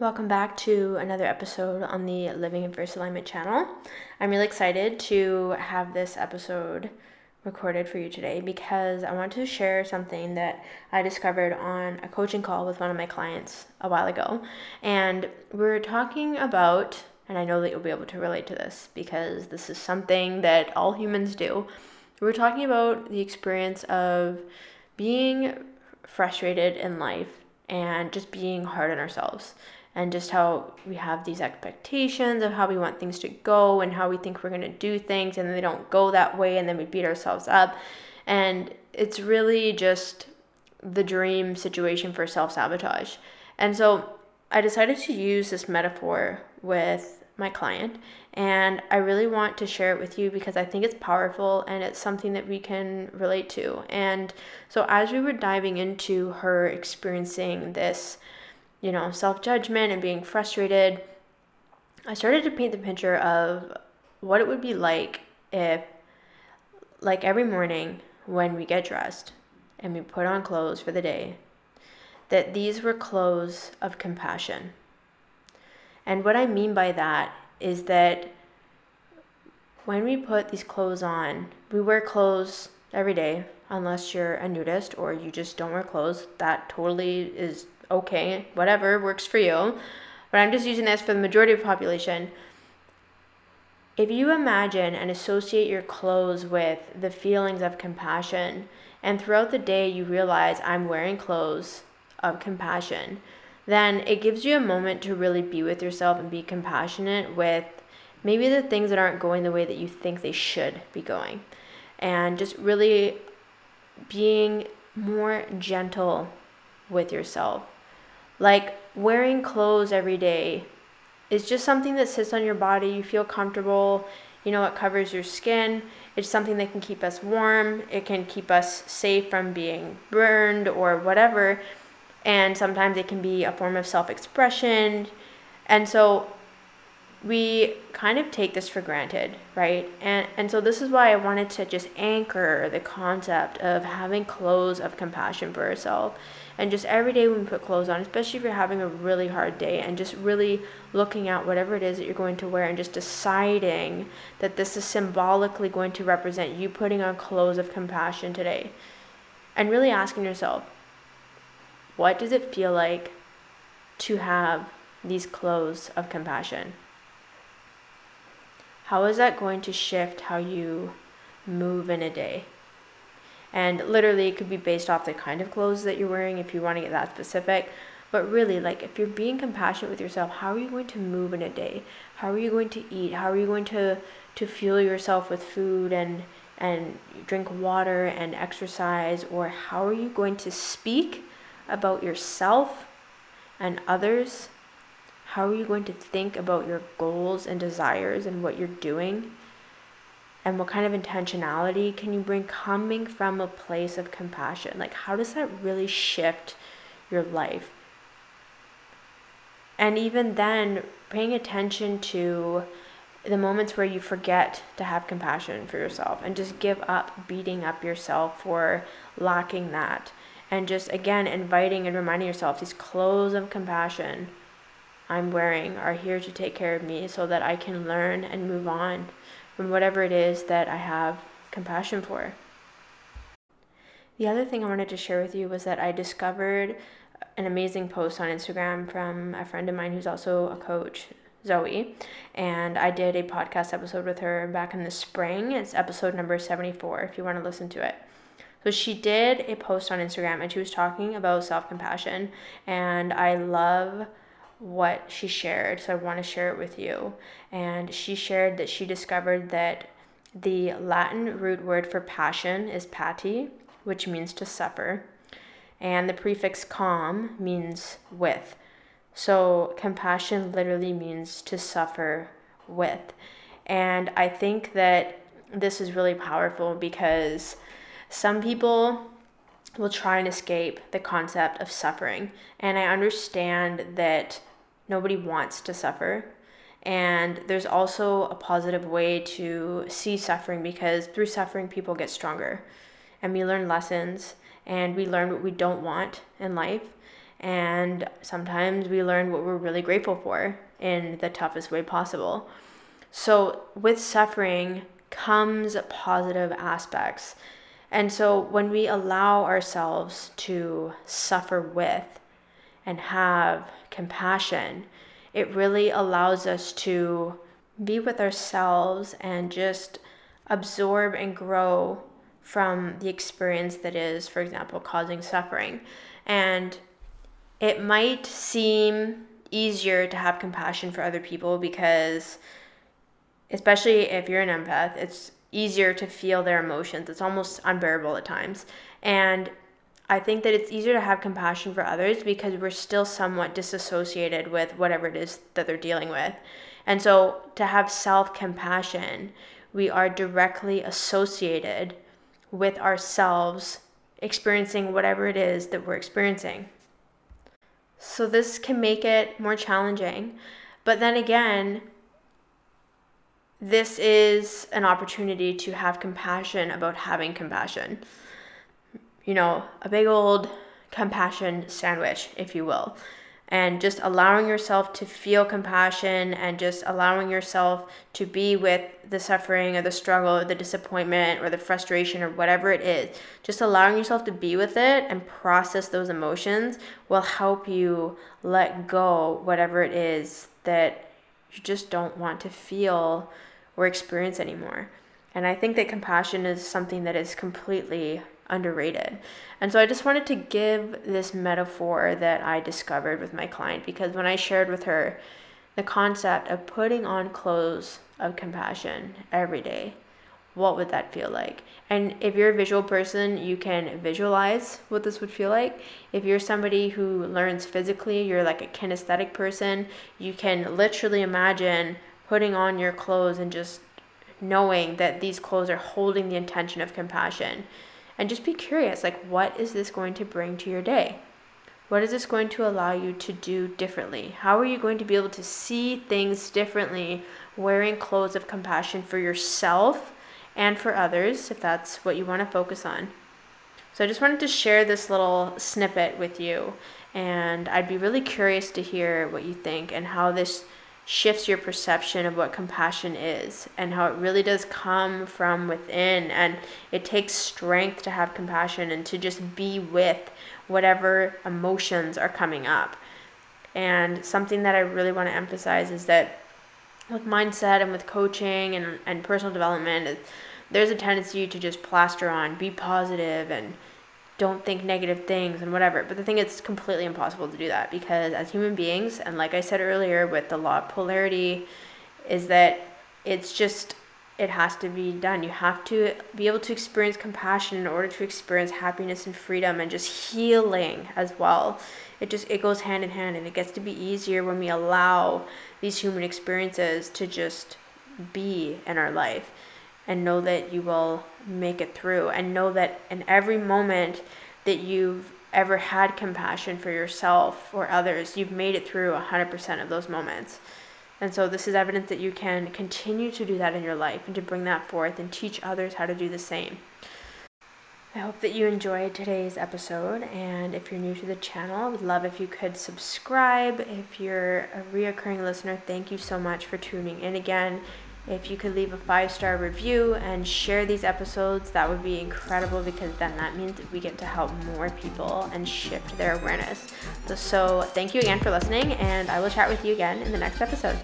Welcome back to another episode on the Living in Fierce Alignment channel. I'm really excited to have this episode recorded for you today because I want to share something that I discovered on a coaching call with one of my clients a while ago. And we are talking about, and I know that you'll be able to relate to this because this is something that all humans do. We are talking about the experience of being frustrated in life and just being hard on ourselves and just how we have these expectations of how we want things to go and how we think we're going to do things and they don't go that way and then we beat ourselves up. And it's really just the dream situation for self-sabotage. And so i decided to use this metaphor with my client and i really want to share it with you because i think it's powerful and it's something that we can relate to. And so as we were diving into her experiencing this you know, self judgment and being frustrated, I started to paint the picture of what it would be like if, like every morning when we get dressed and we put on clothes for the day, that these were clothes of compassion. And what I mean by that is that when we put these clothes on, we wear clothes every day, unless you're a nudist or you just don't wear clothes. That totally is okay, whatever works for you. But I'm just using this for the majority of the population. If you imagine and associate your clothes with the feelings of compassion, and throughout the day you realize I'm wearing clothes of compassion, then it gives you a moment to really be with yourself and be compassionate with maybe the things that aren't going the way that you think they should be going. And just really being more gentle with yourself like wearing clothes every day is just something that sits on your body. You feel comfortable. You know, it covers your skin. It's something that can keep us warm. It can keep us safe from being burned or whatever. And sometimes it can be a form of self expression. And so we kind of take this for granted, right? And and so this is why I wanted to just anchor the concept of having clothes of compassion for ourselves. And just every day when we put clothes on, especially if you're having a really hard day, and just really looking at whatever it is that you're going to wear and just deciding that this is symbolically going to represent you putting on clothes of compassion today. And really asking yourself, what does it feel like to have these clothes of compassion? How is that going to shift how you move in a day? And literally, it could be based off the kind of clothes that you're wearing if you want to get that specific. But really, like if you're being compassionate with yourself, how are you going to move in a day? How are you going to eat? How are you going to to fuel yourself with food and and drink water and exercise? Or how are you going to speak about yourself and others how are you going to think about your goals and desires and what you're doing? And what kind of intentionality can you bring coming from a place of compassion? Like, how does that really shift your life? And even then, paying attention to the moments where you forget to have compassion for yourself and just give up beating up yourself for lacking that. And just again, inviting and reminding yourself these clothes of compassion I'm wearing are here to take care of me so that I can learn and move on from whatever it is that I have compassion for. The other thing I wanted to share with you was that I discovered an amazing post on Instagram from a friend of mine who's also a coach, Zoe, and I did a podcast episode with her back in the spring. It's episode number 74 if you want to listen to it. So she did a post on Instagram and she was talking about self compassion, and I love what she shared, so I want to share it with you. And she shared that she discovered that the Latin root word for passion is pati, which means to suffer, and the prefix com means with. So, compassion literally means to suffer with. And I think that this is really powerful because some people will try and escape the concept of suffering. And I understand that nobody wants to suffer. And there's also a positive way to see suffering because through suffering, people get stronger and we learn lessons and we learn what we don't want in life. And sometimes we learn what we're really grateful for in the toughest way possible. So, with suffering comes positive aspects. And so, when we allow ourselves to suffer with and have compassion, it really allows us to be with ourselves and just absorb and grow from the experience that is, for example, causing suffering. And it might seem easier to have compassion for other people because, especially if you're an empath, it's easier to feel their emotions. It's almost unbearable at times. And I think that it's easier to have compassion for others because we're still somewhat disassociated with whatever it is that they're dealing with. And so to have self compassion, we are directly associated with ourselves experiencing whatever it is that we're experiencing. So this can make it more challenging. But then again, this is an opportunity to have compassion about having compassion you know, a big old compassion sandwich, if you will. And just allowing yourself to feel compassion and just allowing yourself to be with the suffering or the struggle or the disappointment or the frustration or whatever it is. Just allowing yourself to be with it and process those emotions will help you let go whatever it is that you just don't want to feel or experience anymore. And I think that compassion is something that is completely underrated. And so I just wanted to give this metaphor that I discovered with my client because when I shared with her the concept of putting on clothes of compassion every day, what would that feel like? And if you're a visual person, you can visualize what this would feel like. If you're somebody who learns physically, you're like a kinesthetic person, you can literally imagine putting on your clothes and just knowing that these clothes are holding the intention of compassion. And just be curious like what is this going to bring to your day? What is this going to allow you to do differently? How are you going to be able to see things differently wearing clothes of compassion for yourself and for others if that's what you want to focus on? So i just wanted to share this little snippet with you and i'd be really curious to hear what you think and how this shifts your perception of what compassion is and how it really does come from within. And it takes strength to have compassion and to just be with whatever emotions are coming up. And something that I really want to emphasize is that with mindset and with coaching and, and personal development, there's a tendency to just plaster on, be positive and don't think negative things and whatever. But the thing is, it's completely impossible to do that because as human beings, and like I said earlier with the law of polarity, is that it's just it has to be done. You have to be able to experience compassion in order to experience happiness and freedom and just healing as well. It just it goes hand in hand and it gets to be easier when we allow these human experiences to just be in our life and know that you will make it through and know that in every moment that you've ever had compassion for yourself or others, you've made it through 100% of those moments. And so, this is evidence that you can continue to do that in your life and to bring that forth and teach others how to do the same. I hope that you enjoyed today's episode. And if you're new to the channel, I would love if you could subscribe. If you're a reoccurring listener, thank you so much for tuning in again. If you could leave a five star review and share these episodes, that would be incredible because then that means we get to help more people and shift their awareness. So, so, thank you again for listening, and I will chat with you again in the next episode.